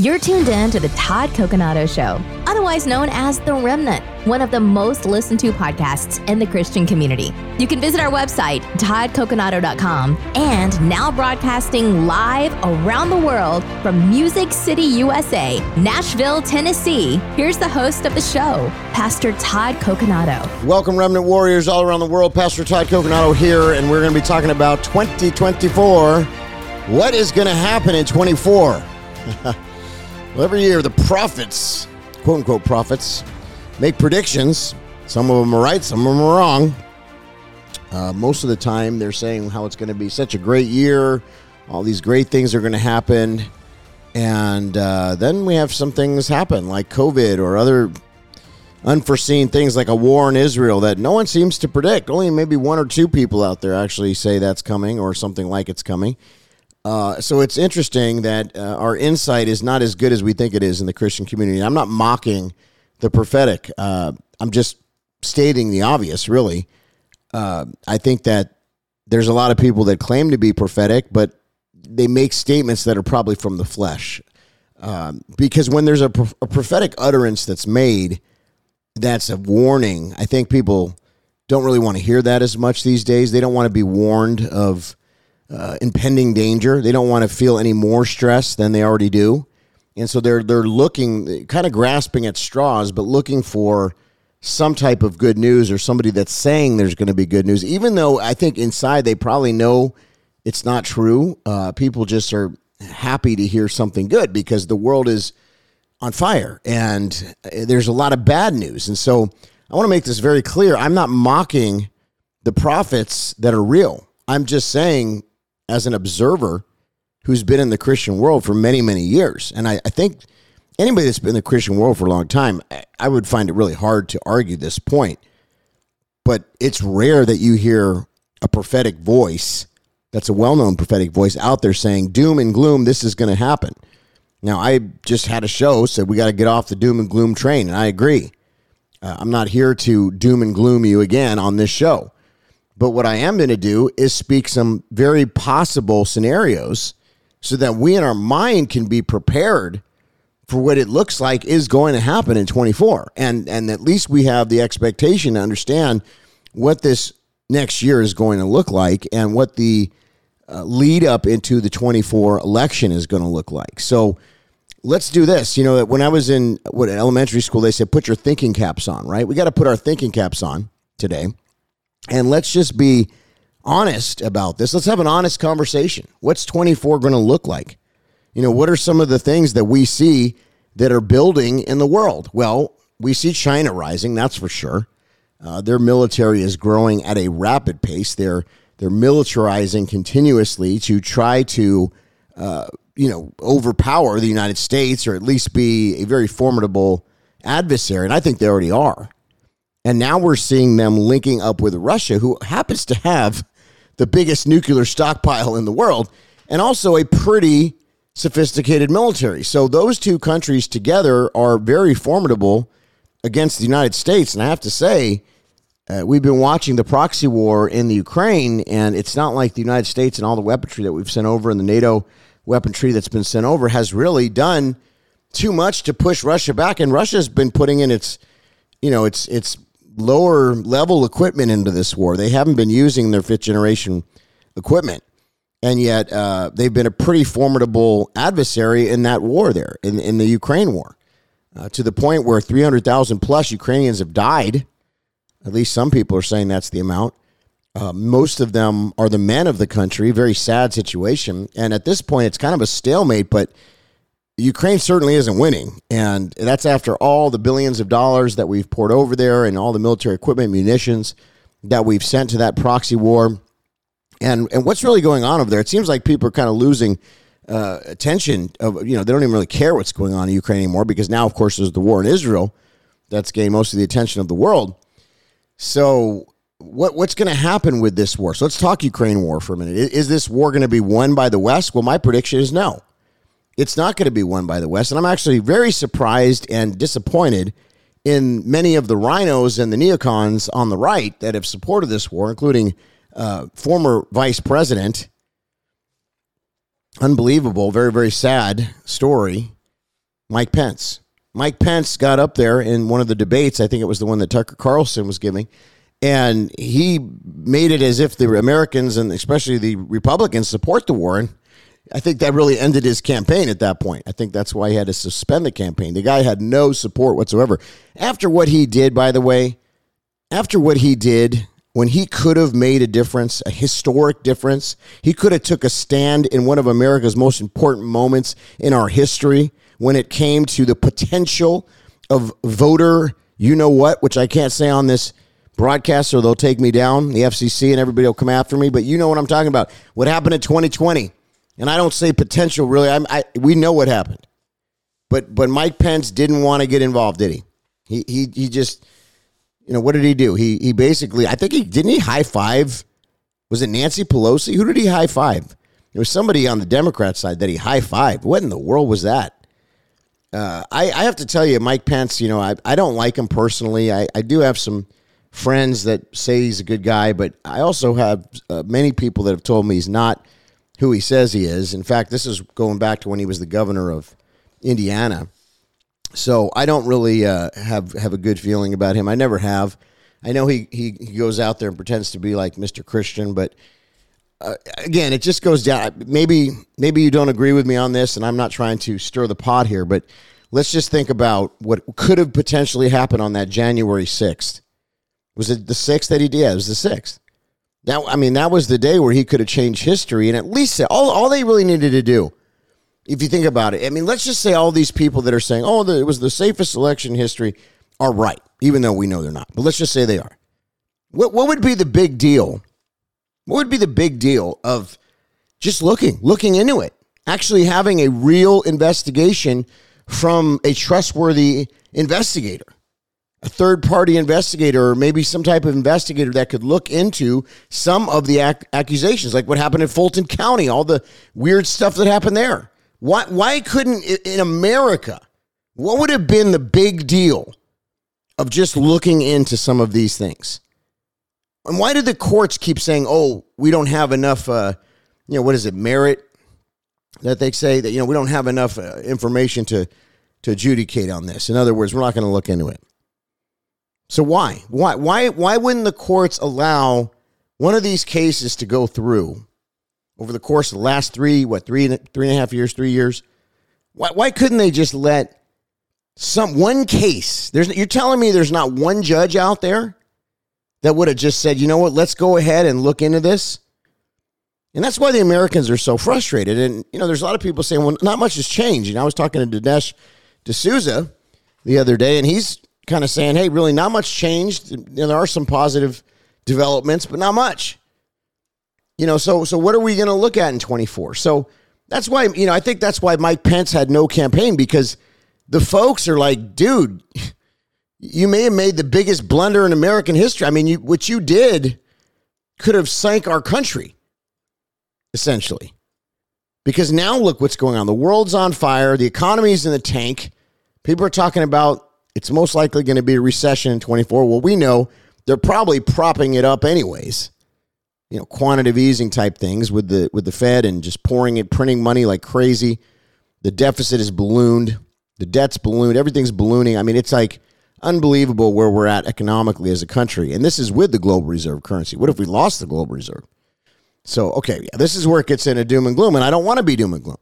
You're tuned in to the Todd Coconato Show, otherwise known as The Remnant, one of the most listened to podcasts in the Christian community. You can visit our website, toddcoconato.com, and now broadcasting live around the world from Music City, USA, Nashville, Tennessee. Here's the host of the show, Pastor Todd Coconato. Welcome, Remnant Warriors all around the world. Pastor Todd Coconato here, and we're going to be talking about 2024. What is going to happen in 24? Well, every year, the prophets, quote unquote prophets, make predictions. Some of them are right, some of them are wrong. Uh, most of the time, they're saying how it's going to be such a great year, all these great things are going to happen. And uh, then we have some things happen, like COVID or other unforeseen things, like a war in Israel that no one seems to predict. Only maybe one or two people out there actually say that's coming or something like it's coming. Uh, so it's interesting that uh, our insight is not as good as we think it is in the Christian community. I'm not mocking the prophetic. Uh, I'm just stating the obvious. Really, uh, I think that there's a lot of people that claim to be prophetic, but they make statements that are probably from the flesh. Um, because when there's a, pro- a prophetic utterance that's made, that's a warning. I think people don't really want to hear that as much these days. They don't want to be warned of uh, impending danger. They don't want to feel any more stress than they already do, and so they're they're looking, kind of grasping at straws, but looking for some type of good news or somebody that's saying there's going to be good news, even though I think inside they probably know it's not true. Uh, people just are happy to hear something good because the world is on fire and there's a lot of bad news, and so I want to make this very clear. I'm not mocking the prophets that are real. I'm just saying as an observer who's been in the Christian world for many, many years. And I, I think anybody that's been in the Christian world for a long time, I, I would find it really hard to argue this point. But it's rare that you hear a prophetic voice that's a well known prophetic voice out there saying, doom and gloom, this is going to happen. Now, I just had a show, said we got to get off the doom and gloom train, and I agree. Uh, I'm not here to doom and gloom you again on this show. But what I am going to do is speak some very possible scenarios so that we in our mind can be prepared for what it looks like is going to happen in 24. And and at least we have the expectation to understand what this next year is going to look like and what the uh, lead up into the 24 election is going to look like. So let's do this. You know, when I was in what elementary school, they said put your thinking caps on, right? We got to put our thinking caps on today. And let's just be honest about this. Let's have an honest conversation. What's 24 going to look like? You know, what are some of the things that we see that are building in the world? Well, we see China rising, that's for sure. Uh, their military is growing at a rapid pace. They're they're militarizing continuously to try to, uh, you know, overpower the United States or at least be a very formidable adversary. And I think they already are. And now we're seeing them linking up with Russia, who happens to have the biggest nuclear stockpile in the world and also a pretty sophisticated military. So those two countries together are very formidable against the United States. And I have to say, uh, we've been watching the proxy war in the Ukraine, and it's not like the United States and all the weaponry that we've sent over and the NATO weaponry that's been sent over has really done too much to push Russia back. And Russia's been putting in its, you know, its its lower level equipment into this war. They haven't been using their fifth generation equipment. And yet, uh, they've been a pretty formidable adversary in that war there, in, in the Ukraine war, uh, to the point where 300,000 plus Ukrainians have died. At least some people are saying that's the amount. Uh, most of them are the men of the country. Very sad situation. And at this point, it's kind of a stalemate, but Ukraine certainly isn't winning. And that's after all the billions of dollars that we've poured over there and all the military equipment, munitions that we've sent to that proxy war. And, and what's really going on over there? It seems like people are kind of losing uh, attention of, you know, they don't even really care what's going on in Ukraine anymore because now, of course, there's the war in Israel that's gained most of the attention of the world. So, what what's going to happen with this war? So, let's talk Ukraine war for a minute. Is this war going to be won by the West? Well, my prediction is no. It's not going to be won by the West. And I'm actually very surprised and disappointed in many of the RINOs and the neocons on the right that have supported this war, including uh, former vice president. Unbelievable, very, very sad story. Mike Pence. Mike Pence got up there in one of the debates. I think it was the one that Tucker Carlson was giving. And he made it as if the Americans and especially the Republicans support the war. And I think that really ended his campaign at that point. I think that's why he had to suspend the campaign. The guy had no support whatsoever. After what he did, by the way, after what he did when he could have made a difference, a historic difference, he could have took a stand in one of America's most important moments in our history when it came to the potential of voter, you know what, which I can't say on this broadcast or they'll take me down, the FCC and everybody will come after me, but you know what I'm talking about. What happened in 2020? And I don't say potential really. I'm, I, we know what happened. But but Mike Pence didn't want to get involved, did he? He he he just you know, what did he do? He he basically I think he didn't he high five was it Nancy Pelosi? Who did he high five? There was somebody on the Democrat side that he high fived. What in the world was that? Uh, I, I have to tell you, Mike Pence, you know, I, I don't like him personally. I, I do have some friends that say he's a good guy, but I also have uh, many people that have told me he's not who he says he is. In fact, this is going back to when he was the governor of Indiana. So I don't really uh, have have a good feeling about him. I never have. I know he, he, he goes out there and pretends to be like Mr. Christian, but uh, again, it just goes down. Maybe maybe you don't agree with me on this, and I'm not trying to stir the pot here, but let's just think about what could have potentially happened on that January 6th. Was it the 6th that he did? Yeah, it was the 6th. Now, I mean, that was the day where he could have changed history, and at least all, all they really needed to do, if you think about it, I mean, let's just say all these people that are saying, oh, it was the safest election history are right, even though we know they're not. But let's just say they are. What, what would be the big deal what would be the big deal of just looking, looking into it, actually having a real investigation from a trustworthy investigator, a third party investigator, or maybe some type of investigator that could look into some of the ac- accusations, like what happened in Fulton County, all the weird stuff that happened there. Why, why couldn't, in America, what would have been the big deal of just looking into some of these things? And why do the courts keep saying, "Oh, we don't have enough"? Uh, you know, what is it, merit? That they say that you know we don't have enough uh, information to to adjudicate on this. In other words, we're not going to look into it. So why, why, why, why wouldn't the courts allow one of these cases to go through over the course of the last three, what three, three and a half years, three years? Why, why couldn't they just let some one case? There's you're telling me there's not one judge out there that would have just said, you know what, let's go ahead and look into this. And that's why the Americans are so frustrated. And, you know, there's a lot of people saying, well, not much has changed. And I was talking to Dinesh D'Souza the other day, and he's kind of saying, hey, really, not much changed. There are some positive developments, but not much. You know, so so what are we going to look at in 24? So that's why, you know, I think that's why Mike Pence had no campaign because the folks are like, dude, you may have made the biggest blunder in American history. I mean, you, what you did could have sank our country, essentially. Because now look what's going on. The world's on fire. The economy's in the tank. People are talking about it's most likely going to be a recession in 24. Well, we know they're probably propping it up anyways. You know, quantitative easing type things with the with the Fed and just pouring it, printing money like crazy. The deficit is ballooned. The debt's ballooned. Everything's ballooning. I mean, it's like unbelievable where we're at economically as a country. And this is with the global reserve currency. What if we lost the global reserve? So, okay, yeah, this is where it gets into doom and gloom. And I don't want to be doom and gloom.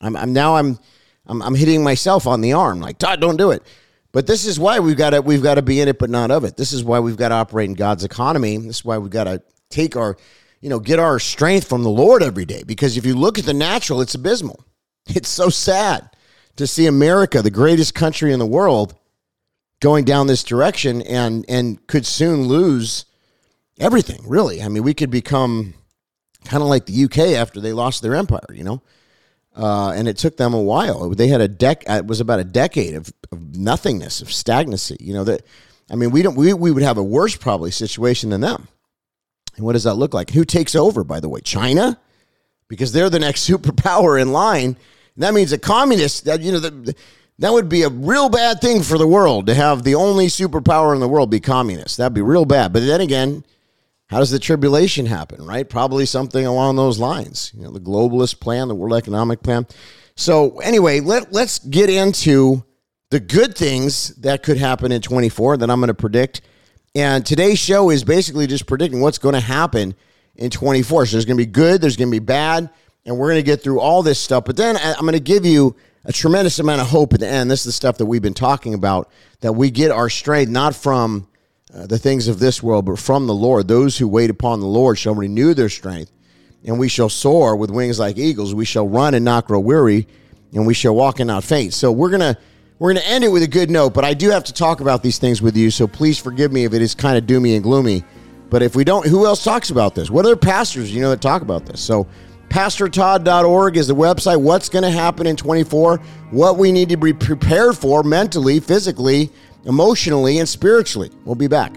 I'm, I'm now I'm, I'm, I'm hitting myself on the arm like, Todd, don't do it. But this is why we've got to we've got to be in it, but not of it. This is why we've got to operate in God's economy. This is why we've got to take our, you know, get our strength from the Lord every day. Because if you look at the natural, it's abysmal. It's so sad to see America, the greatest country in the world, going down this direction and and could soon lose everything. Really, I mean, we could become kind of like the UK after they lost their empire. You know. Uh, and it took them a while. They had a dec. Uh, it was about a decade of, of nothingness, of stagnancy. You know that. I mean, we don't. We, we would have a worse probably situation than them. And what does that look like? Who takes over? By the way, China, because they're the next superpower in line. And that means the communists. That you know the that would be a real bad thing for the world to have the only superpower in the world be communist. That'd be real bad. But then again, how does the tribulation happen, right? Probably something along those lines. You know, the globalist plan, the World Economic Plan. So anyway, let let's get into the good things that could happen in 24 that I'm going to predict. And today's show is basically just predicting what's going to happen in 24. So there's going to be good, there's going to be bad, and we're going to get through all this stuff. But then uh, I'm going to give you a tremendous amount of hope at the end. This is the stuff that we've been talking about that we get our strength not from uh, the things of this world, but from the Lord. Those who wait upon the Lord shall renew their strength, and we shall soar with wings like eagles. We shall run and not grow weary, and we shall walk and not faint. So we're gonna we're gonna end it with a good note. But I do have to talk about these things with you. So please forgive me if it is kind of doomy and gloomy. But if we don't, who else talks about this? What other pastors you know that talk about this? So PastorTodd.org is the website. What's going to happen in 24? What we need to be prepared for mentally, physically, emotionally, and spiritually. We'll be back.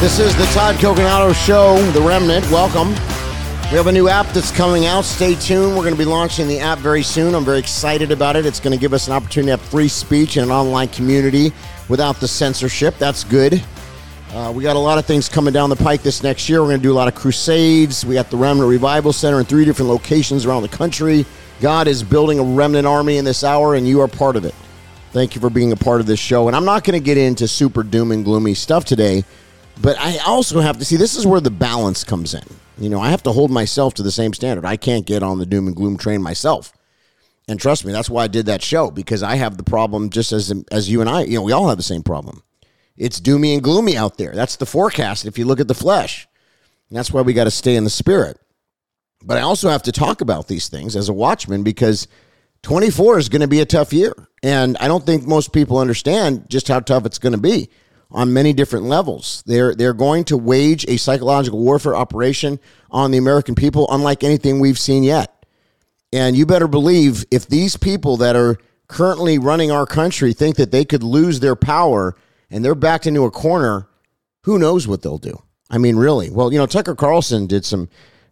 This is the Todd Coconato Show, The Remnant. Welcome. We have a new app that's coming out. Stay tuned. We're going to be launching the app very soon. I'm very excited about it. It's going to give us an opportunity to have free speech in an online community without the censorship. That's good. Uh, we got a lot of things coming down the pike this next year. We're going to do a lot of crusades. We got the Remnant Revival Center in three different locations around the country. God is building a remnant army in this hour, and you are part of it. Thank you for being a part of this show. And I'm not going to get into super doom and gloomy stuff today, but I also have to see this is where the balance comes in. You know, I have to hold myself to the same standard. I can't get on the doom and gloom train myself. And trust me, that's why I did that show because I have the problem just as as you and I, you know, we all have the same problem. It's doomy and gloomy out there. That's the forecast if you look at the flesh. And that's why we got to stay in the spirit. But I also have to talk about these things as a watchman because 24 is going to be a tough year. And I don't think most people understand just how tough it's going to be on many different levels. They're they're going to wage a psychological warfare operation on the American people unlike anything we've seen yet. And you better believe if these people that are currently running our country think that they could lose their power and they're backed into a corner, who knows what they'll do? I mean, really. Well, you know, Tucker Carlson did some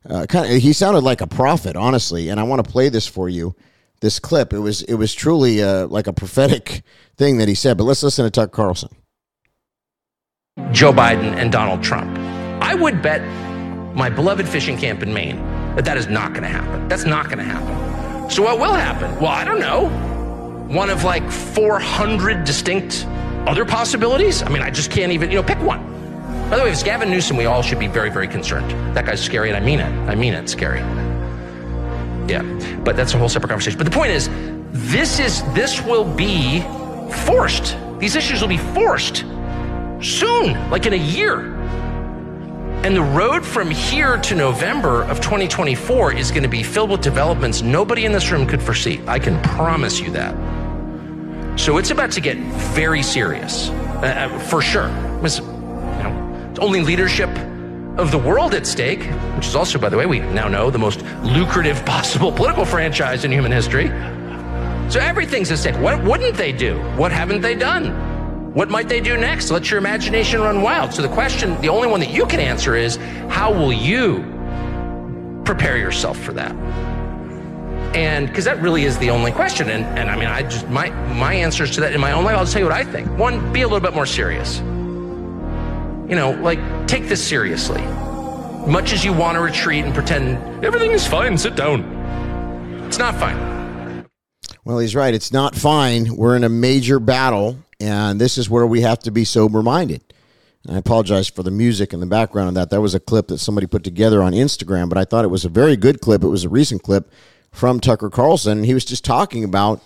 uh, kind of. He sounded like a prophet, honestly. And I want to play this for you. This clip. It was it was truly uh, like a prophetic thing that he said. But let's listen to Tucker Carlson. Joe Biden and Donald Trump. I would bet my beloved fishing camp in Maine that that is not going to happen. That's not going to happen. So what will happen? Well, I don't know. One of like 400 distinct other possibilities? I mean, I just can't even, you know, pick one. By the way, if it's Gavin Newsom, we all should be very, very concerned. That guy's scary, and I mean it. I mean it, scary. Yeah, but that's a whole separate conversation. But the point is, this is this will be forced. These issues will be forced soon, like in a year. And the road from here to November of 2024 is going to be filled with developments nobody in this room could foresee. I can promise you that. So it's about to get very serious, uh, uh for sure. It's, you know, it's only leadership of the world at stake, which is also, by the way, we now know the most lucrative possible political franchise in human history. So everything's at stake. What wouldn't they do? What haven't they done? What might they do next? Let your imagination run wild. So the question, the only one that you can answer is how will you prepare yourself for that? And because that really is the only question. And, and I mean, I just, my, my answers to that in my own life, I'll just tell you what I think. One, be a little bit more serious. You know, like take this seriously. Much as you want to retreat and pretend everything is fine, sit down. It's not fine. Well, he's right. It's not fine. We're in a major battle and this is where we have to be sober minded. And I apologize for the music in the background of that. That was a clip that somebody put together on Instagram, but I thought it was a very good clip. It was a recent clip from Tucker Carlson. He was just talking about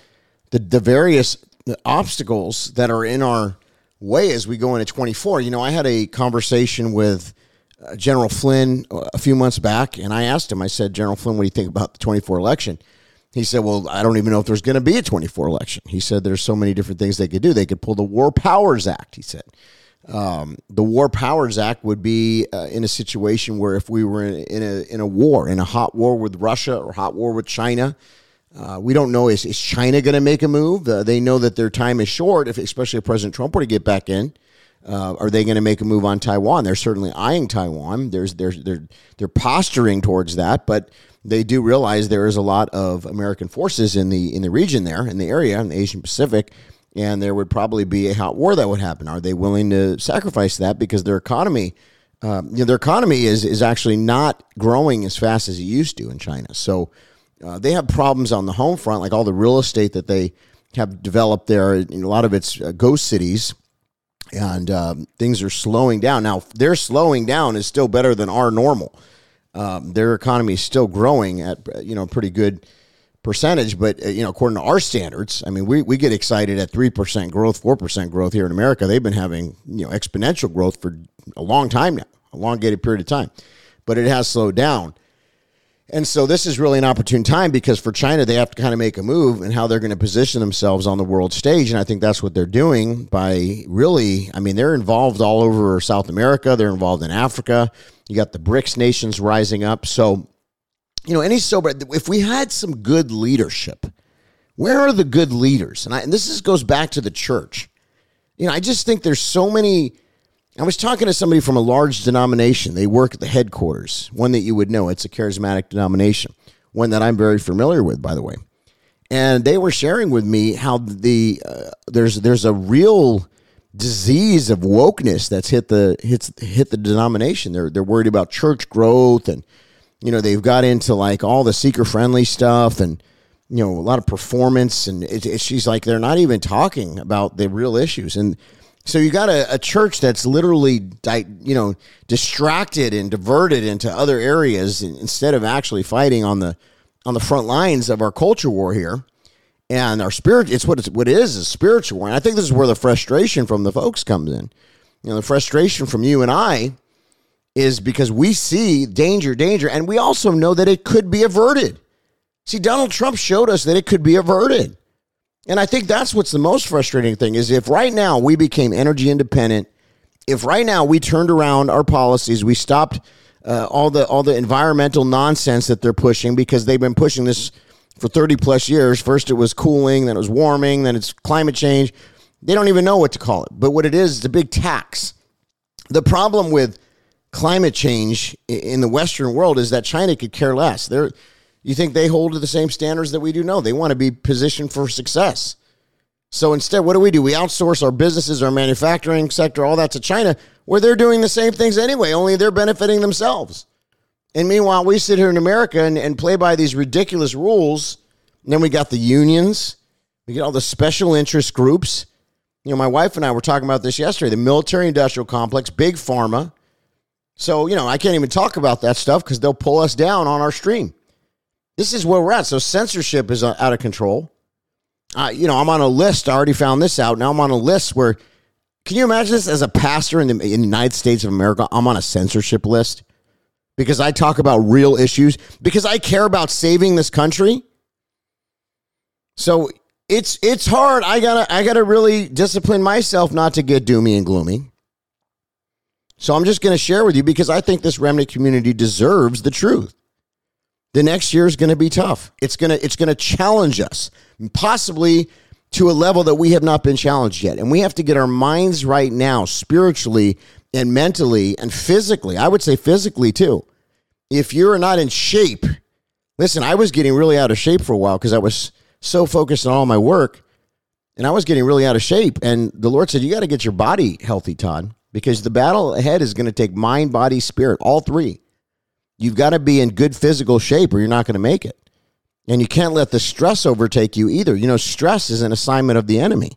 the, the various obstacles that are in our way as we go into 24. You know, I had a conversation with uh, General Flynn a few months back, and I asked him, I said, General Flynn, what do you think about the 24 election? He said, Well, I don't even know if there's going to be a 24 election. He said there's so many different things they could do. They could pull the War Powers Act, he said. Um, the War Powers Act would be uh, in a situation where if we were in, in, a, in a war, in a hot war with Russia or hot war with China, uh, we don't know is, is China going to make a move? Uh, they know that their time is short, if, especially if President Trump were to get back in. Uh, are they going to make a move on Taiwan? They're certainly eyeing Taiwan. There's, there's, they're, they're posturing towards that, but they do realize there is a lot of American forces in the in the region there, in the area, in the Asian Pacific, and there would probably be a hot war that would happen. Are they willing to sacrifice that because their economy, um, you know, their economy is is actually not growing as fast as it used to in China. So uh, they have problems on the home front, like all the real estate that they have developed there. a lot of it's uh, ghost cities, and um, things are slowing down. Now their slowing down is still better than our normal. Um, their economy is still growing at you know pretty good percentage, but uh, you know, according to our standards, I mean, we, we get excited at three percent growth, four percent growth here in America. They've been having you know exponential growth for a long time now, a elongated period of time, but it has slowed down. And so this is really an opportune time because for China, they have to kind of make a move and how they're going to position themselves on the world stage. And I think that's what they're doing by really, I mean, they're involved all over South America. They're involved in Africa. You got the BRICS nations rising up. So you know, any sober, if we had some good leadership, where are the good leaders? And, I, and this is, goes back to the church. You know, I just think there's so many. I was talking to somebody from a large denomination. They work at the headquarters, one that you would know. It's a charismatic denomination, one that I'm very familiar with, by the way. And they were sharing with me how the uh, there's there's a real disease of wokeness that's hit the hits hit the denomination. They're they're worried about church growth and you know they've got into like all the seeker friendly stuff and you know a lot of performance and it, it, she's like they're not even talking about the real issues. And so you got a, a church that's literally you know distracted and diverted into other areas instead of actually fighting on the on the front lines of our culture war here. And our spirit it's what it's what it is is spiritual. War and i think this is where the frustration from the folks comes in. You know the frustration from you and i is because we see danger, danger, and we also know that it could be averted. See, Donald Trump showed us that it could be averted. And I think that's what's the most frustrating thing is if right now we became energy independent, if right now we turned around our policies, we stopped uh, all the all the environmental nonsense that they're pushing because they've been pushing this for 30 plus years. First it was cooling, then it was warming, then it's climate change. They don't even know what to call it. But what it is, it's a big tax. The problem with climate change in the Western world is that China could care less. They're, you think they hold to the same standards that we do? No, they want to be positioned for success. So instead, what do we do? We outsource our businesses, our manufacturing sector, all that to China, where they're doing the same things anyway, only they're benefiting themselves. And meanwhile, we sit here in America and, and play by these ridiculous rules. And then we got the unions, we get all the special interest groups. You know, my wife and I were talking about this yesterday the military industrial complex, big pharma, so, you know, I can't even talk about that stuff because they'll pull us down on our stream. This is where we're at. So, censorship is uh, out of control. Uh, you know, I'm on a list. I already found this out. Now I'm on a list where, can you imagine this as a pastor in the, in the United States of America? I'm on a censorship list because I talk about real issues, because I care about saving this country. So it's it's hard. I gotta I gotta really discipline myself not to get doomy and gloomy. So I'm just going to share with you because I think this remnant community deserves the truth. The next year is going to be tough. It's going to it's going to challenge us, possibly to a level that we have not been challenged yet. And we have to get our minds right now, spiritually and mentally and physically. I would say physically too. If you're not in shape, listen, I was getting really out of shape for a while because I was so focused on all my work and I was getting really out of shape. And the Lord said, You got to get your body healthy, Todd because the battle ahead is going to take mind, body, spirit, all three. You've got to be in good physical shape or you're not going to make it. And you can't let the stress overtake you either. You know, stress is an assignment of the enemy.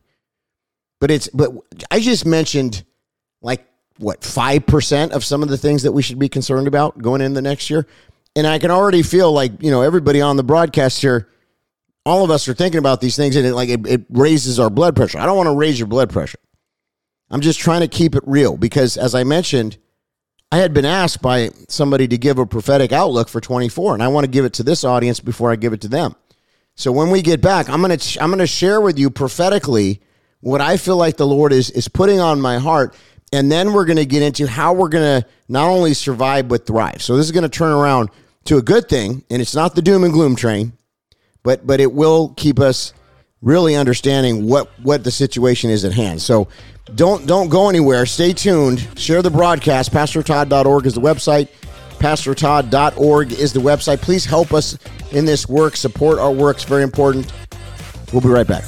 But it's but I just mentioned like what 5% of some of the things that we should be concerned about going in the next year. And I can already feel like, you know, everybody on the broadcast here all of us are thinking about these things and it like it, it raises our blood pressure. I don't want to raise your blood pressure. I'm just trying to keep it real because, as I mentioned, I had been asked by somebody to give a prophetic outlook for 24, and I want to give it to this audience before I give it to them. So when we get back, I'm gonna I'm gonna share with you prophetically what I feel like the Lord is is putting on my heart, and then we're gonna get into how we're gonna not only survive but thrive. So this is gonna turn around to a good thing, and it's not the doom and gloom train, but but it will keep us really understanding what what the situation is at hand. So don't don't go anywhere. Stay tuned. Share the broadcast. PastorTodd.org is the website. PastorTodd.org is the website. Please help us in this work. Support our work. It's very important. We'll be right back.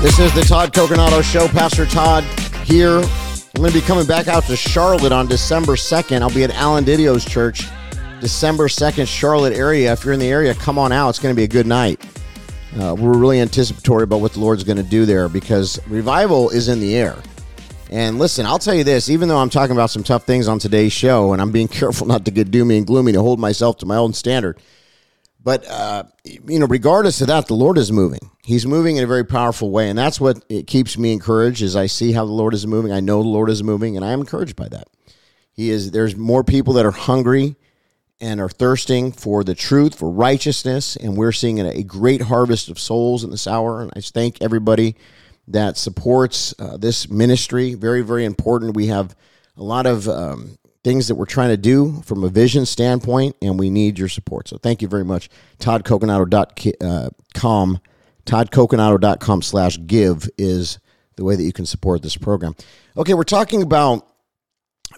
This is the Todd Coconato Show. Pastor Todd here. I'm going to be coming back out to Charlotte on December 2nd. I'll be at Alan DiDio's church. December 2nd, Charlotte area. If you're in the area, come on out. It's going to be a good night. Uh, we're really anticipatory about what the Lord's going to do there because revival is in the air. And listen, I'll tell you this, even though I'm talking about some tough things on today's show, and I'm being careful not to get doomy and gloomy to hold myself to my own standard, but uh, you know, regardless of that, the Lord is moving. He's moving in a very powerful way, and that's what it keeps me encouraged. As I see how the Lord is moving, I know the Lord is moving, and I am encouraged by that. He is. There's more people that are hungry and are thirsting for the truth, for righteousness, and we're seeing a great harvest of souls in this hour. And I thank everybody that supports uh, this ministry. Very, very important. We have a lot of um, things that we're trying to do from a vision standpoint, and we need your support. So thank you very much. ToddCoconato.com, ToddCoconato.com slash give is the way that you can support this program. Okay, we're talking about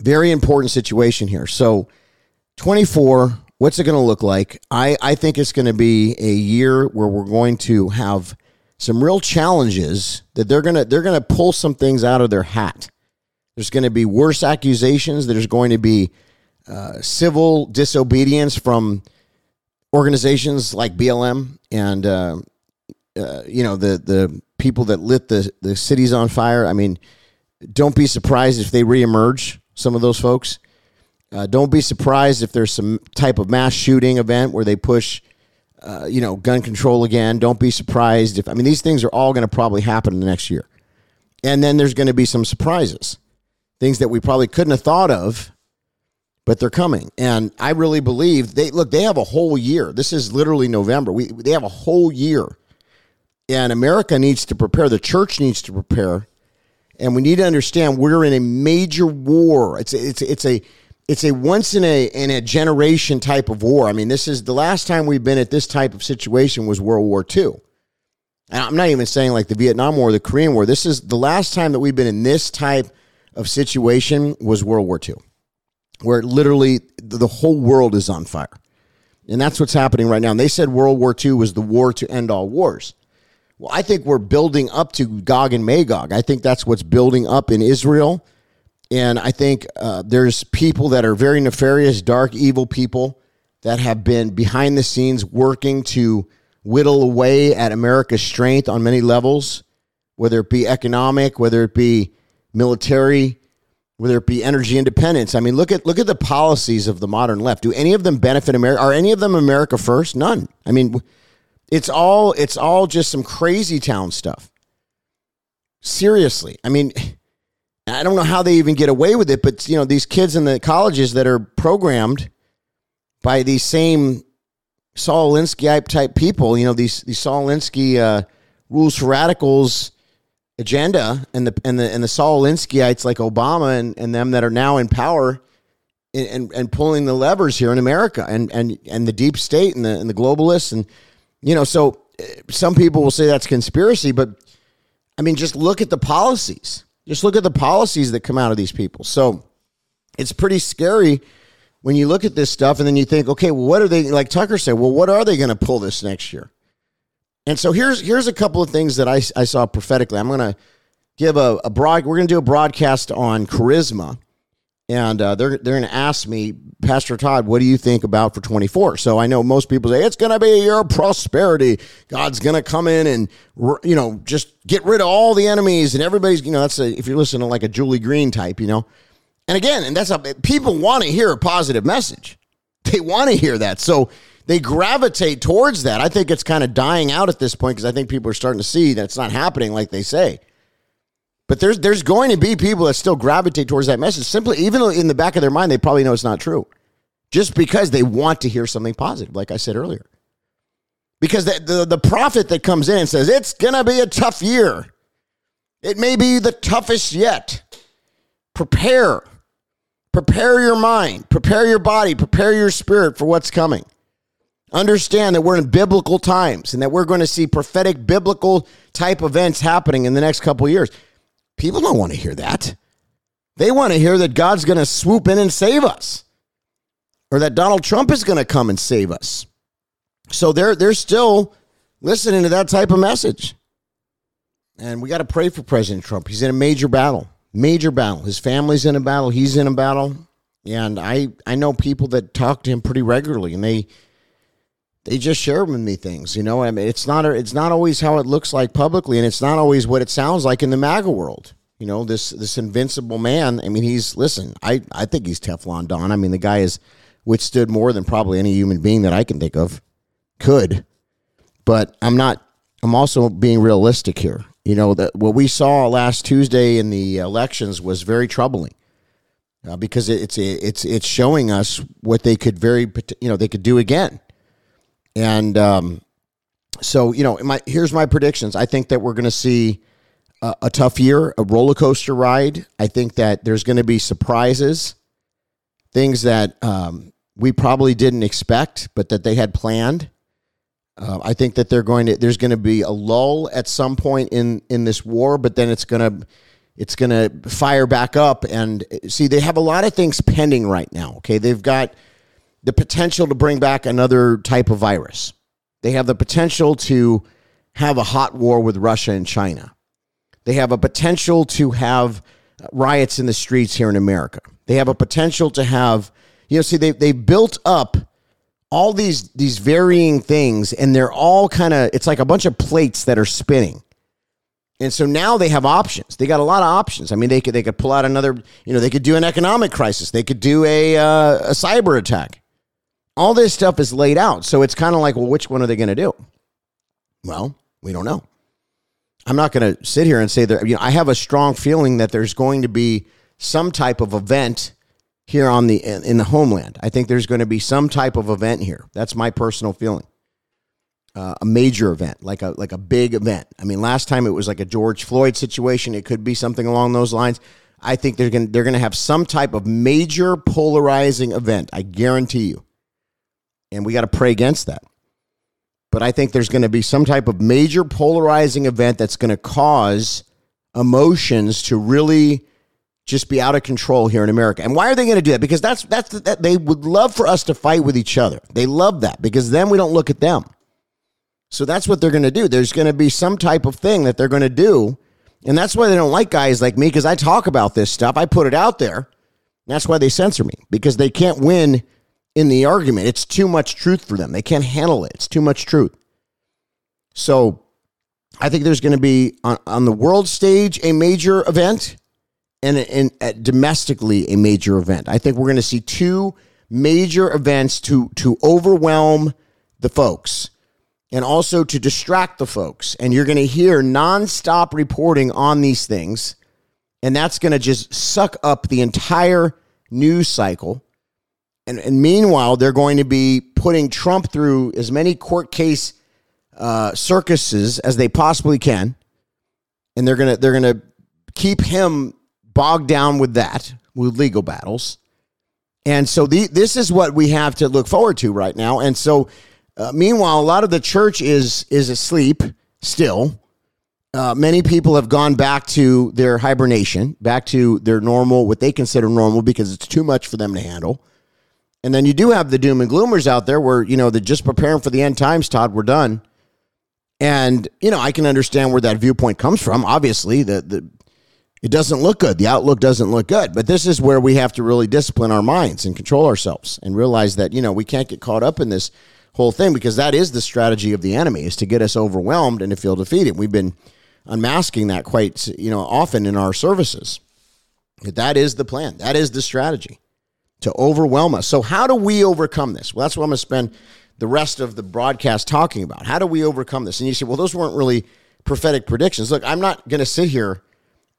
very important situation here. So 24, what's it going to look like? I, I think it's going to be a year where we're going to have some real challenges that they're going to they're going to pull some things out of their hat there's going to be worse accusations. There's going to be uh, civil disobedience from organizations like BLM and uh, uh, you know the the people that lit the the cities on fire. I mean, don't be surprised if they reemerge. Some of those folks. Uh, don't be surprised if there's some type of mass shooting event where they push, uh, you know, gun control again. Don't be surprised if I mean these things are all going to probably happen in the next year, and then there's going to be some surprises things that we probably couldn't have thought of, but they're coming. And I really believe they look, they have a whole year. This is literally November. We they have a whole year. And America needs to prepare, the church needs to prepare. And we need to understand we're in a major war. It's it's it's a it's a once in a in a generation type of war. I mean, this is the last time we've been at this type of situation was World War II. And I'm not even saying like the Vietnam War, the Korean War. This is the last time that we've been in this type of situation was World War II, where literally the whole world is on fire. And that's what's happening right now. And they said World War II was the war to end all wars. Well, I think we're building up to Gog and Magog. I think that's what's building up in Israel. And I think uh, there's people that are very nefarious, dark, evil people that have been behind the scenes working to whittle away at America's strength on many levels, whether it be economic, whether it be military, whether it be energy independence. I mean, look at look at the policies of the modern left. Do any of them benefit America? Are any of them America first? None. I mean, it's all it's all just some crazy town stuff. Seriously. I mean, I don't know how they even get away with it, but you know, these kids in the colleges that are programmed by these same Saul Alinsky type people, you know, these these Saul Alinsky uh, rules for radicals agenda and the and the and the Saul Alinskyites like Obama and, and them that are now in power and, and, and pulling the levers here in America and and and the deep state and the and the globalists and you know so eh, some people will say that's conspiracy but I mean just look at the policies just look at the policies that come out of these people so it's pretty scary when you look at this stuff and then you think okay well what are they like Tucker said well what are they going to pull this next year and so here's here's a couple of things that I, I saw prophetically. I'm going to give a, a broad. We're going to do a broadcast on Charisma, and uh, they're they're going to ask me, Pastor Todd, what do you think about for 24? So I know most people say it's going to be of prosperity. God's going to come in and you know just get rid of all the enemies, and everybody's you know that's a, if you're listening to like a Julie Green type, you know. And again, and that's a, people want to hear a positive message. They want to hear that. So they gravitate towards that. I think it's kind of dying out at this point because I think people are starting to see that it's not happening like they say. But there's there's going to be people that still gravitate towards that message simply, even in the back of their mind they probably know it's not true, just because they want to hear something positive, like I said earlier. Because the, the, the prophet that comes in and says it's gonna be a tough year, it may be the toughest yet. Prepare, prepare your mind, prepare your body, prepare your spirit for what's coming. Understand that we're in biblical times and that we're going to see prophetic biblical type events happening in the next couple years. People don't want to hear that. They want to hear that God's going to swoop in and save us or that Donald Trump is going to come and save us. So they're they're still listening to that type of message. And we got to pray for President Trump. He's in a major battle, major battle. His family's in a battle. He's in a battle. And I, I know people that talk to him pretty regularly, and they they just share with me things. You know, I mean, it's not it's not always how it looks like publicly, and it's not always what it sounds like in the MAGA world. You know, this this invincible man. I mean, he's listen. I I think he's Teflon Don. I mean, the guy has withstood more than probably any human being that I can think of could. But I'm not. I'm also being realistic here. You know that what we saw last Tuesday in the elections was very troubling. Uh, because it's it's it's showing us what they could very you know they could do again and um, so, you know, my here's my predictions. I think that we're going to see a, a, tough year, a roller coaster ride. I think that there's going to be surprises, things that um, we probably didn't expect, but that they had planned. Uh, I think that they're going to. There's going to be a lull at some point in in this war, but then it's going to it's going to fire back up. And see, they have a lot of things pending right now. Okay, they've got the potential to bring back another type of virus. They have the potential to have a hot war with Russia and China. They have a potential to have riots in the streets here in America. They have a potential to have, you know, see, they, they built up all these these varying things and they're all kind of it's like a bunch of plates that are spinning and so now they have options they got a lot of options i mean they could they could pull out another you know they could do an economic crisis they could do a uh, a cyber attack all this stuff is laid out. So it's kind of like, well, which one are they going to do? Well, we don't know. I'm not going to sit here and say that. You know, I have a strong feeling that there's going to be some type of event here on the in the homeland. I think there's going to be some type of event here. That's my personal feeling. Uh, a major event, like a like a big event. I mean, last time it was like a George Floyd situation. It could be something along those lines. I think they're going they're going to have some type of major polarizing event. I guarantee you and we got to pray against that. But I think there's going to be some type of major polarizing event that's going to cause emotions to really just be out of control here in America. And why are they going to do that? Because that's that's that they would love for us to fight with each other. They love that because then we don't look at them. So that's what they're going to do. There's going to be some type of thing that they're going to do. And that's why they don't like guys like me because I talk about this stuff. I put it out there. That's why they censor me because they can't win in the argument. It's too much truth for them. They can't handle it. It's too much truth. So I think there's going to be on, on the world stage a major event and, and domestically a major event. I think we're going to see two major events to to overwhelm the folks and also to distract the folks. And you're going to hear nonstop reporting on these things. And that's going to just suck up the entire news cycle and, and meanwhile, they're going to be putting Trump through as many court case uh, circuses as they possibly can, and they're gonna they're gonna keep him bogged down with that with legal battles. And so the, this is what we have to look forward to right now. And so, uh, meanwhile, a lot of the church is is asleep still. Uh, many people have gone back to their hibernation, back to their normal, what they consider normal, because it's too much for them to handle. And then you do have the doom and gloomers out there where, you know, they're just preparing for the end times, Todd, we're done. And, you know, I can understand where that viewpoint comes from. Obviously, the, the it doesn't look good. The outlook doesn't look good. But this is where we have to really discipline our minds and control ourselves and realize that, you know, we can't get caught up in this whole thing because that is the strategy of the enemy is to get us overwhelmed and to feel defeated. We've been unmasking that quite, you know, often in our services. That is the plan. That is the strategy to overwhelm us. So, how do we overcome this? Well, that's what I'm going to spend the rest of the broadcast talking about. How do we overcome this? And you say, well, those weren't really prophetic predictions. Look, I'm not going to sit here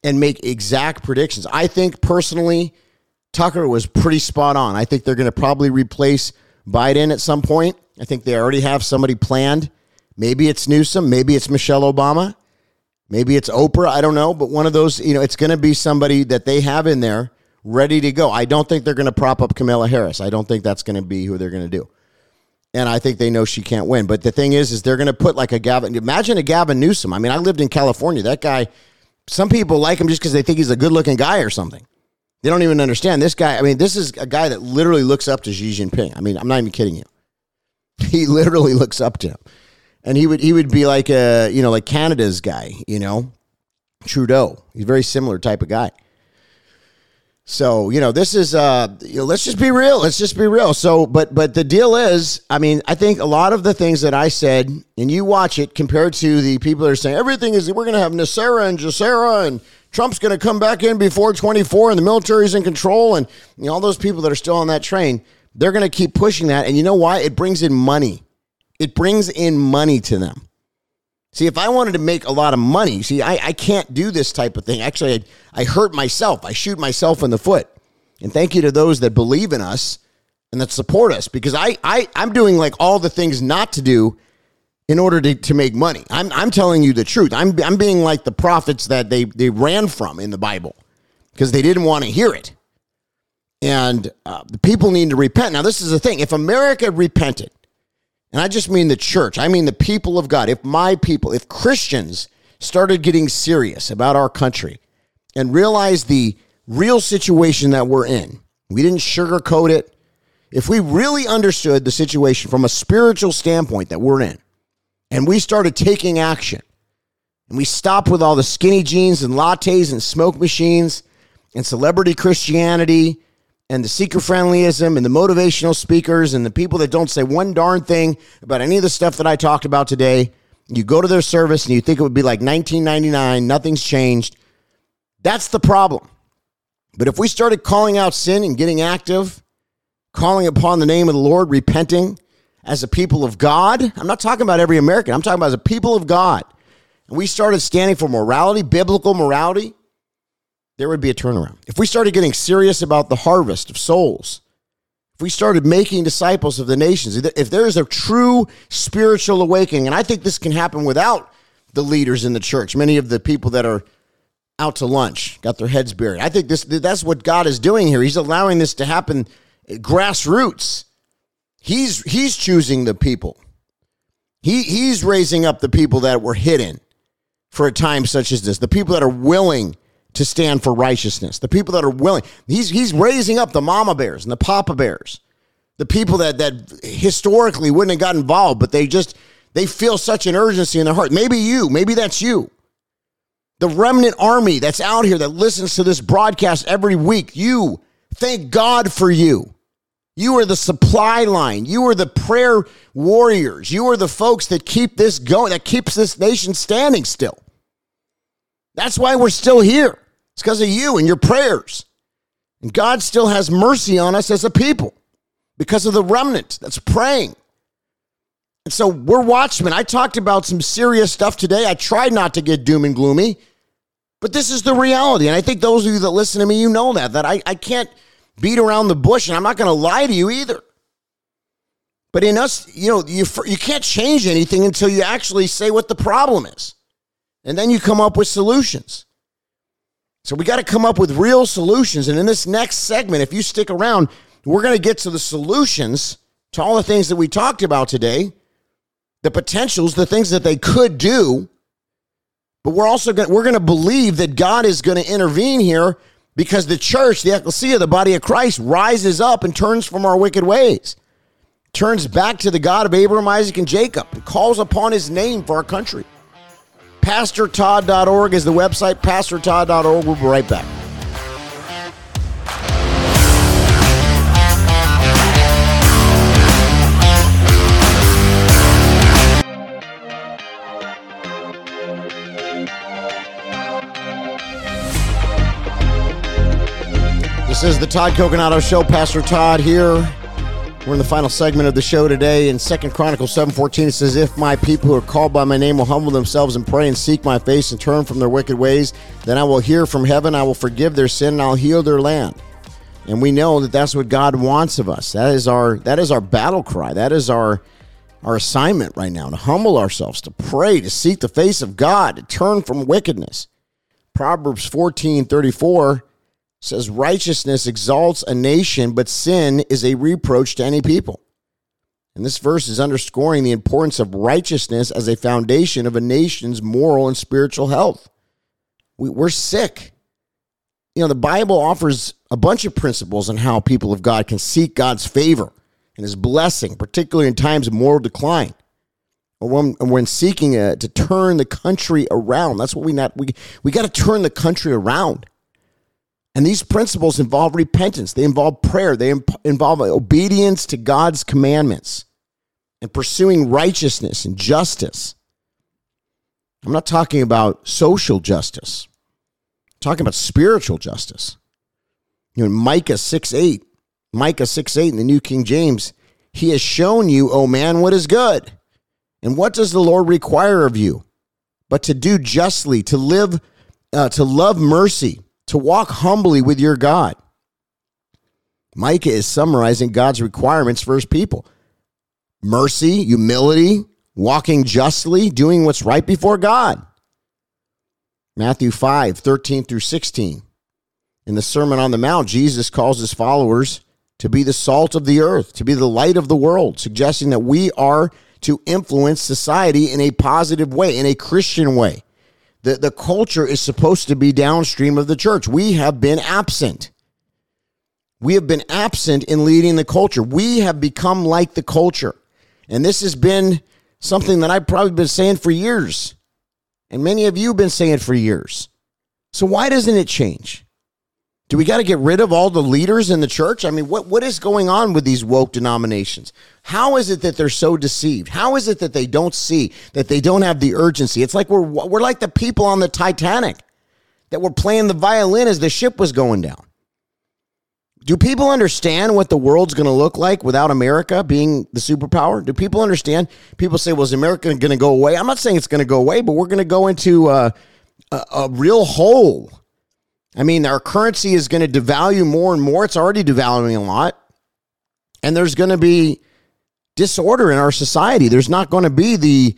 and make exact predictions. I think personally, Tucker was pretty spot on. I think they're going to probably replace Biden at some point. I think they already have somebody planned. Maybe it's Newsom, maybe it's Michelle Obama, maybe it's Oprah. I don't know, but one of those, you know, it's going to be somebody that they have in there ready to go. I don't think they're going to prop up Kamala Harris. I don't think that's going to be who they're going to do. And I think they know she can't win. But the thing is, is they're going to put like a Gavin. Imagine a Gavin Newsom. I mean, I lived in California. That guy. Some people like him just because they think he's a good-looking guy or something. They don't even understand this guy. I mean, this is a guy that literally looks up to Xi Jinping. I mean, I'm not even kidding you. He literally looks up to him, and he would he would be like a you know like Canada's guy, you know, Trudeau. He's a very similar type of guy. So, you know, this is uh you know, let's just be real. Let's just be real. So, but but the deal is, I mean, I think a lot of the things that I said, and you watch it compared to the people that are saying everything is we're gonna have NESARA and GESARA and Trump's gonna come back in before 24 and the military's in control and you know, all those people that are still on that train, they're gonna keep pushing that. And you know why? It brings in money. It brings in money to them. See, if I wanted to make a lot of money, see, I, I can't do this type of thing. Actually, I, I hurt myself. I shoot myself in the foot. And thank you to those that believe in us and that support us because I, I, I'm doing like all the things not to do in order to, to make money. I'm, I'm telling you the truth. I'm, I'm being like the prophets that they, they ran from in the Bible because they didn't want to hear it. And uh, the people need to repent. Now, this is the thing if America repented, and I just mean the church, I mean the people of God. If my people, if Christians started getting serious about our country and realized the real situation that we're in, we didn't sugarcoat it. If we really understood the situation from a spiritual standpoint that we're in, and we started taking action, and we stopped with all the skinny jeans and lattes and smoke machines and celebrity Christianity and the seeker friendlyism and the motivational speakers and the people that don't say one darn thing about any of the stuff that I talked about today. You go to their service and you think it would be like 1999, nothing's changed. That's the problem. But if we started calling out sin and getting active, calling upon the name of the Lord, repenting as a people of God, I'm not talking about every American, I'm talking about as a people of God. And we started standing for morality, biblical morality, there would be a turnaround. If we started getting serious about the harvest of souls, if we started making disciples of the nations, if there is a true spiritual awakening, and I think this can happen without the leaders in the church, many of the people that are out to lunch, got their heads buried. I think this that's what God is doing here. He's allowing this to happen grassroots. He's he's choosing the people. He he's raising up the people that were hidden for a time such as this. The people that are willing to stand for righteousness. The people that are willing. He's he's raising up the mama bears and the papa bears. The people that that historically wouldn't have got involved, but they just they feel such an urgency in their heart. Maybe you, maybe that's you. The remnant army that's out here that listens to this broadcast every week. You, thank God for you. You are the supply line. You are the prayer warriors. You are the folks that keep this going, that keeps this nation standing still. That's why we're still here. It's because of you and your prayers. And God still has mercy on us as a people because of the remnant that's praying. And so we're watchmen. I talked about some serious stuff today. I tried not to get doom and gloomy, but this is the reality. And I think those of you that listen to me, you know that, that I, I can't beat around the bush and I'm not going to lie to you either. But in us, you know, you, you can't change anything until you actually say what the problem is. And then you come up with solutions. So we got to come up with real solutions. And in this next segment, if you stick around, we're going to get to the solutions to all the things that we talked about today, the potentials, the things that they could do. But we're also going we're going to believe that God is going to intervene here because the church, the ecclesia, the body of Christ rises up and turns from our wicked ways. Turns back to the God of Abraham, Isaac, and Jacob and calls upon his name for our country. PastorTodd.org is the website. PastorTodd.org. We'll be right back. This is the Todd Coconato Show. Pastor Todd here. We're in the final segment of the show today. In Second Chronicles 7.14, it says, If my people who are called by my name will humble themselves and pray and seek my face and turn from their wicked ways, then I will hear from heaven, I will forgive their sin, and I'll heal their land. And we know that that's what God wants of us. That is our that is our battle cry. That is our our assignment right now to humble ourselves, to pray, to seek the face of God, to turn from wickedness. Proverbs 14 34 says righteousness exalts a nation, but sin is a reproach to any people. And this verse is underscoring the importance of righteousness as a foundation of a nation's moral and spiritual health. We, we're sick. You know, the Bible offers a bunch of principles on how people of God can seek God's favor and his blessing, particularly in times of moral decline. when, when seeking uh, to turn the country around. That's what we not we we got to turn the country around. And these principles involve repentance. They involve prayer. They imp- involve obedience to God's commandments and pursuing righteousness and justice. I'm not talking about social justice. I'm talking about spiritual justice. You know, Micah 6 8, Micah 6 8 in the New King James, he has shown you, O man, what is good. And what does the Lord require of you? But to do justly, to live, uh, to love mercy, to walk humbly with your God. Micah is summarizing God's requirements for his people mercy, humility, walking justly, doing what's right before God. Matthew 5 13 through 16. In the Sermon on the Mount, Jesus calls his followers to be the salt of the earth, to be the light of the world, suggesting that we are to influence society in a positive way, in a Christian way. The, the culture is supposed to be downstream of the church. We have been absent. We have been absent in leading the culture. We have become like the culture. And this has been something that I've probably been saying for years. And many of you have been saying for years. So why doesn't it change? Do we got to get rid of all the leaders in the church? I mean, what, what is going on with these woke denominations? How is it that they're so deceived? How is it that they don't see, that they don't have the urgency? It's like we're, we're like the people on the Titanic that were playing the violin as the ship was going down. Do people understand what the world's going to look like without America being the superpower? Do people understand? People say, well, is America going to go away? I'm not saying it's going to go away, but we're going to go into uh, a, a real hole. I mean, our currency is going to devalue more and more. It's already devaluing a lot. And there's going to be disorder in our society. There's not going to be the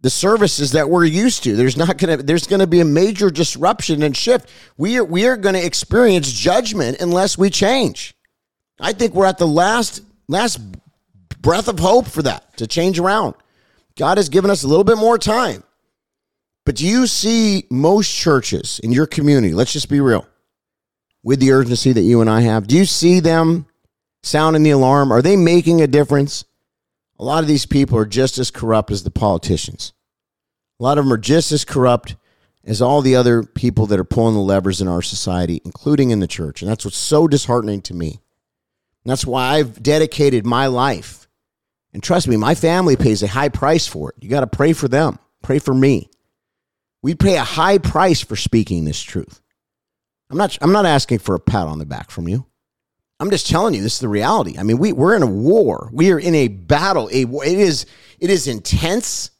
the services that we're used to. There's not going to there's going to be a major disruption and shift. We are we are going to experience judgment unless we change. I think we're at the last last breath of hope for that to change around. God has given us a little bit more time. But do you see most churches in your community, let's just be real, with the urgency that you and I have? Do you see them sounding the alarm? Are they making a difference? A lot of these people are just as corrupt as the politicians. A lot of them are just as corrupt as all the other people that are pulling the levers in our society, including in the church. And that's what's so disheartening to me. And that's why I've dedicated my life. And trust me, my family pays a high price for it. You got to pray for them, pray for me. We pay a high price for speaking this truth. I'm not, I'm not asking for a pat on the back from you. I'm just telling you, this is the reality. I mean, we, we're in a war. We are in a battle. A, it, is, it is intense.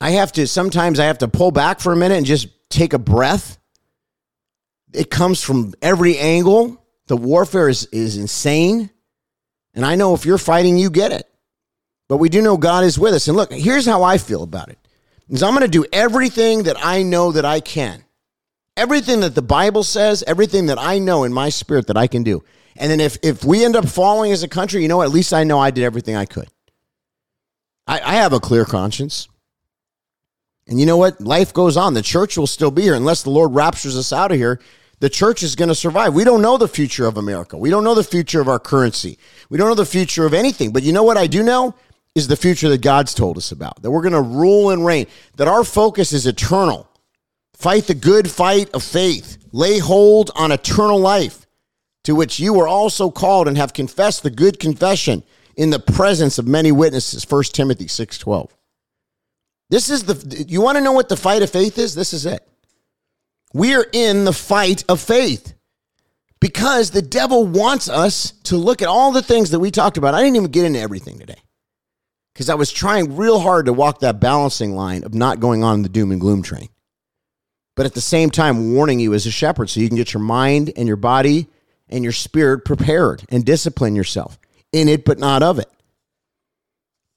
I have to, sometimes I have to pull back for a minute and just take a breath. It comes from every angle. The warfare is, is insane. And I know if you're fighting, you get it. But we do know God is with us. And look, here's how I feel about it. Is I'm going to do everything that I know that I can. Everything that the Bible says, everything that I know in my spirit that I can do. And then if, if we end up falling as a country, you know, at least I know I did everything I could. I, I have a clear conscience. And you know what? Life goes on. The church will still be here unless the Lord raptures us out of here. The church is going to survive. We don't know the future of America. We don't know the future of our currency. We don't know the future of anything. But you know what I do know? Is the future that God's told us about. That we're going to rule and reign. That our focus is eternal. Fight the good fight of faith. Lay hold on eternal life to which you were also called and have confessed the good confession in the presence of many witnesses 1 timothy 6.12 this is the you want to know what the fight of faith is this is it we are in the fight of faith because the devil wants us to look at all the things that we talked about i didn't even get into everything today because i was trying real hard to walk that balancing line of not going on the doom and gloom train but at the same time warning you as a shepherd so you can get your mind and your body and your spirit prepared and discipline yourself in it, but not of it.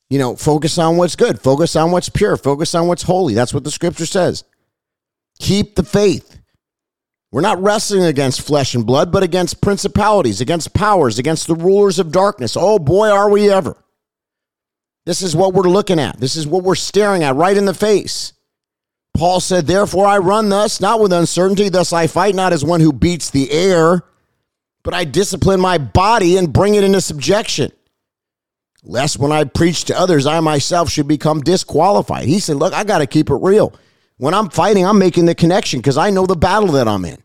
You know, focus on what's good, focus on what's pure, focus on what's holy. That's what the scripture says. Keep the faith. We're not wrestling against flesh and blood, but against principalities, against powers, against the rulers of darkness. Oh boy, are we ever. This is what we're looking at. This is what we're staring at right in the face. Paul said, Therefore I run thus, not with uncertainty, thus I fight not as one who beats the air but I discipline my body and bring it into subjection. lest when I preach to others, I myself should become disqualified. He said, Look, I got to keep it real. When I'm fighting, I'm making the connection because I know the battle that I'm in.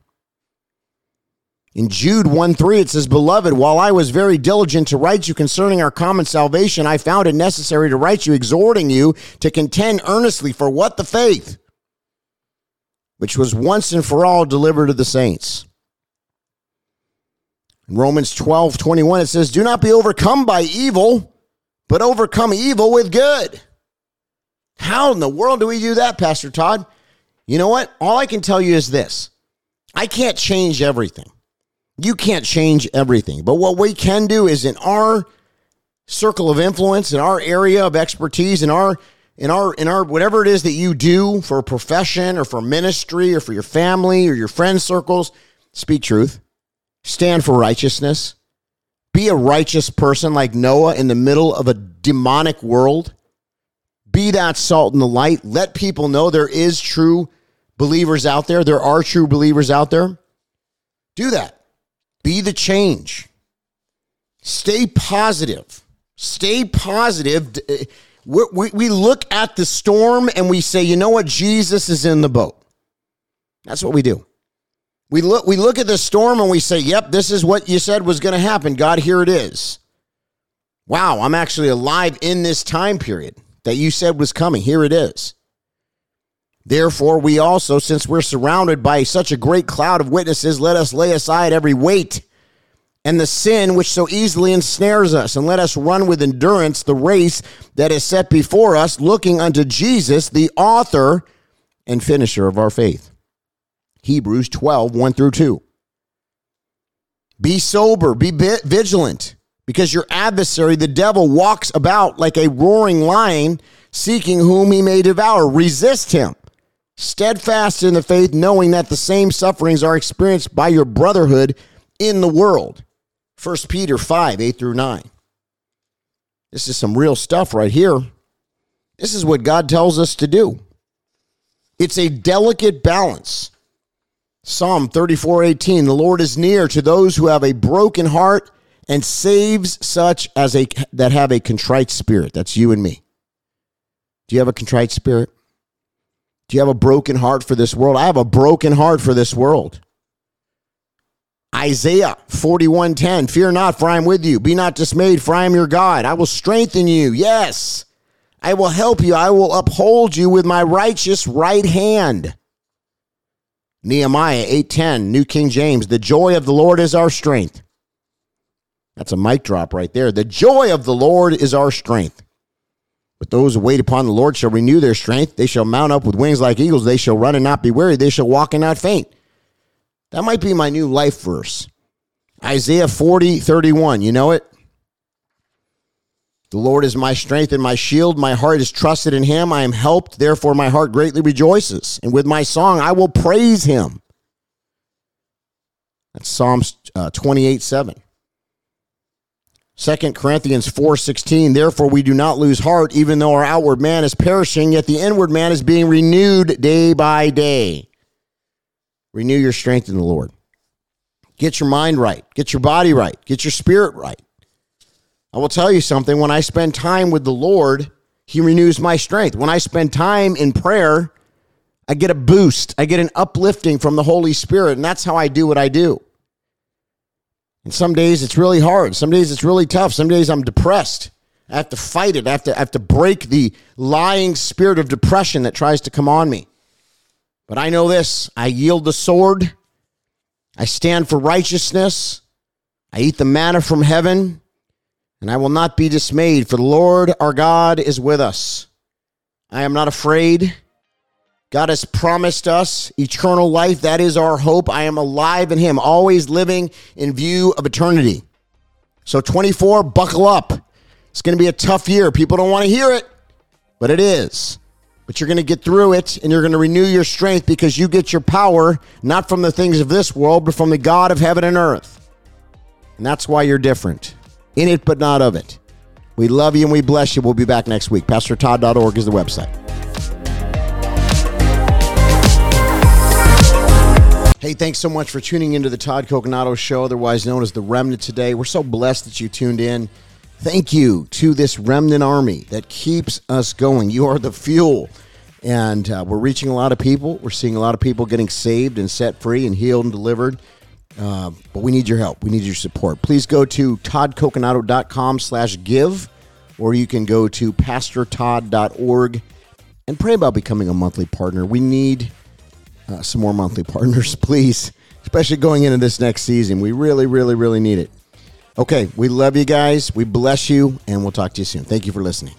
In Jude 1 3, it says, Beloved, while I was very diligent to write you concerning our common salvation, I found it necessary to write you, exhorting you to contend earnestly for what the faith, which was once and for all delivered to the saints. In Romans 12 21, it says, Do not be overcome by evil, but overcome evil with good. How in the world do we do that, Pastor Todd? You know what? All I can tell you is this I can't change everything. You can't change everything. But what we can do is in our circle of influence, in our area of expertise, in our in our in our whatever it is that you do for a profession or for ministry or for your family or your friend circles, speak truth. Stand for righteousness. Be a righteous person like Noah in the middle of a demonic world. Be that salt in the light. Let people know there is true believers out there. There are true believers out there. Do that. Be the change. Stay positive. Stay positive. Eh, we, we look at the storm and we say, you know what? Jesus is in the boat. That's what we do. We look, we look at the storm and we say, yep, this is what you said was going to happen. God, here it is. Wow, I'm actually alive in this time period that you said was coming. Here it is. Therefore, we also, since we're surrounded by such a great cloud of witnesses, let us lay aside every weight and the sin which so easily ensnares us, and let us run with endurance the race that is set before us, looking unto Jesus, the author and finisher of our faith. Hebrews 12, 1 through 2. Be sober, be vigilant, because your adversary, the devil, walks about like a roaring lion, seeking whom he may devour. Resist him steadfast in the faith, knowing that the same sufferings are experienced by your brotherhood in the world. 1 Peter 5 8 through 9. This is some real stuff right here. This is what God tells us to do. It's a delicate balance. Psalm 34 18 The Lord is near to those who have a broken heart and saves such as a that have a contrite spirit. That's you and me. Do you have a contrite spirit? Do you have a broken heart for this world? I have a broken heart for this world. Isaiah 41:10 Fear not for I am with you. Be not dismayed for I am your God. I will strengthen you. Yes. I will help you. I will uphold you with my righteous right hand. Nehemiah 8:10 New King James The joy of the Lord is our strength. That's a mic drop right there. The joy of the Lord is our strength but those who wait upon the Lord shall renew their strength. They shall mount up with wings like eagles. They shall run and not be weary. They shall walk and not faint. That might be my new life verse. Isaiah 40, 31. You know it? The Lord is my strength and my shield. My heart is trusted in him. I am helped. Therefore, my heart greatly rejoices. And with my song, I will praise him. That's Psalms uh, 28, 7. 2 Corinthians 4:16 Therefore we do not lose heart even though our outward man is perishing yet the inward man is being renewed day by day. Renew your strength in the Lord. Get your mind right, get your body right, get your spirit right. I will tell you something when I spend time with the Lord, he renews my strength. When I spend time in prayer, I get a boost. I get an uplifting from the Holy Spirit and that's how I do what I do. And some days it's really hard. Some days it's really tough. Some days I'm depressed. I have to fight it. I have to, I have to break the lying spirit of depression that tries to come on me. But I know this I yield the sword. I stand for righteousness. I eat the manna from heaven. And I will not be dismayed, for the Lord our God is with us. I am not afraid. God has promised us eternal life. That is our hope. I am alive in Him, always living in view of eternity. So, 24, buckle up. It's going to be a tough year. People don't want to hear it, but it is. But you're going to get through it and you're going to renew your strength because you get your power not from the things of this world, but from the God of heaven and earth. And that's why you're different. In it, but not of it. We love you and we bless you. We'll be back next week. PastorTodd.org is the website. Hey, thanks so much for tuning into the Todd Coconato Show, otherwise known as The Remnant today. We're so blessed that you tuned in. Thank you to this remnant army that keeps us going. You are the fuel. And uh, we're reaching a lot of people. We're seeing a lot of people getting saved and set free and healed and delivered. Uh, but we need your help. We need your support. Please go to toddcoconato.com slash give, or you can go to pastortodd.org and pray about becoming a monthly partner. We need uh, some more monthly partners, please, especially going into this next season. We really, really, really need it. Okay, we love you guys. We bless you, and we'll talk to you soon. Thank you for listening.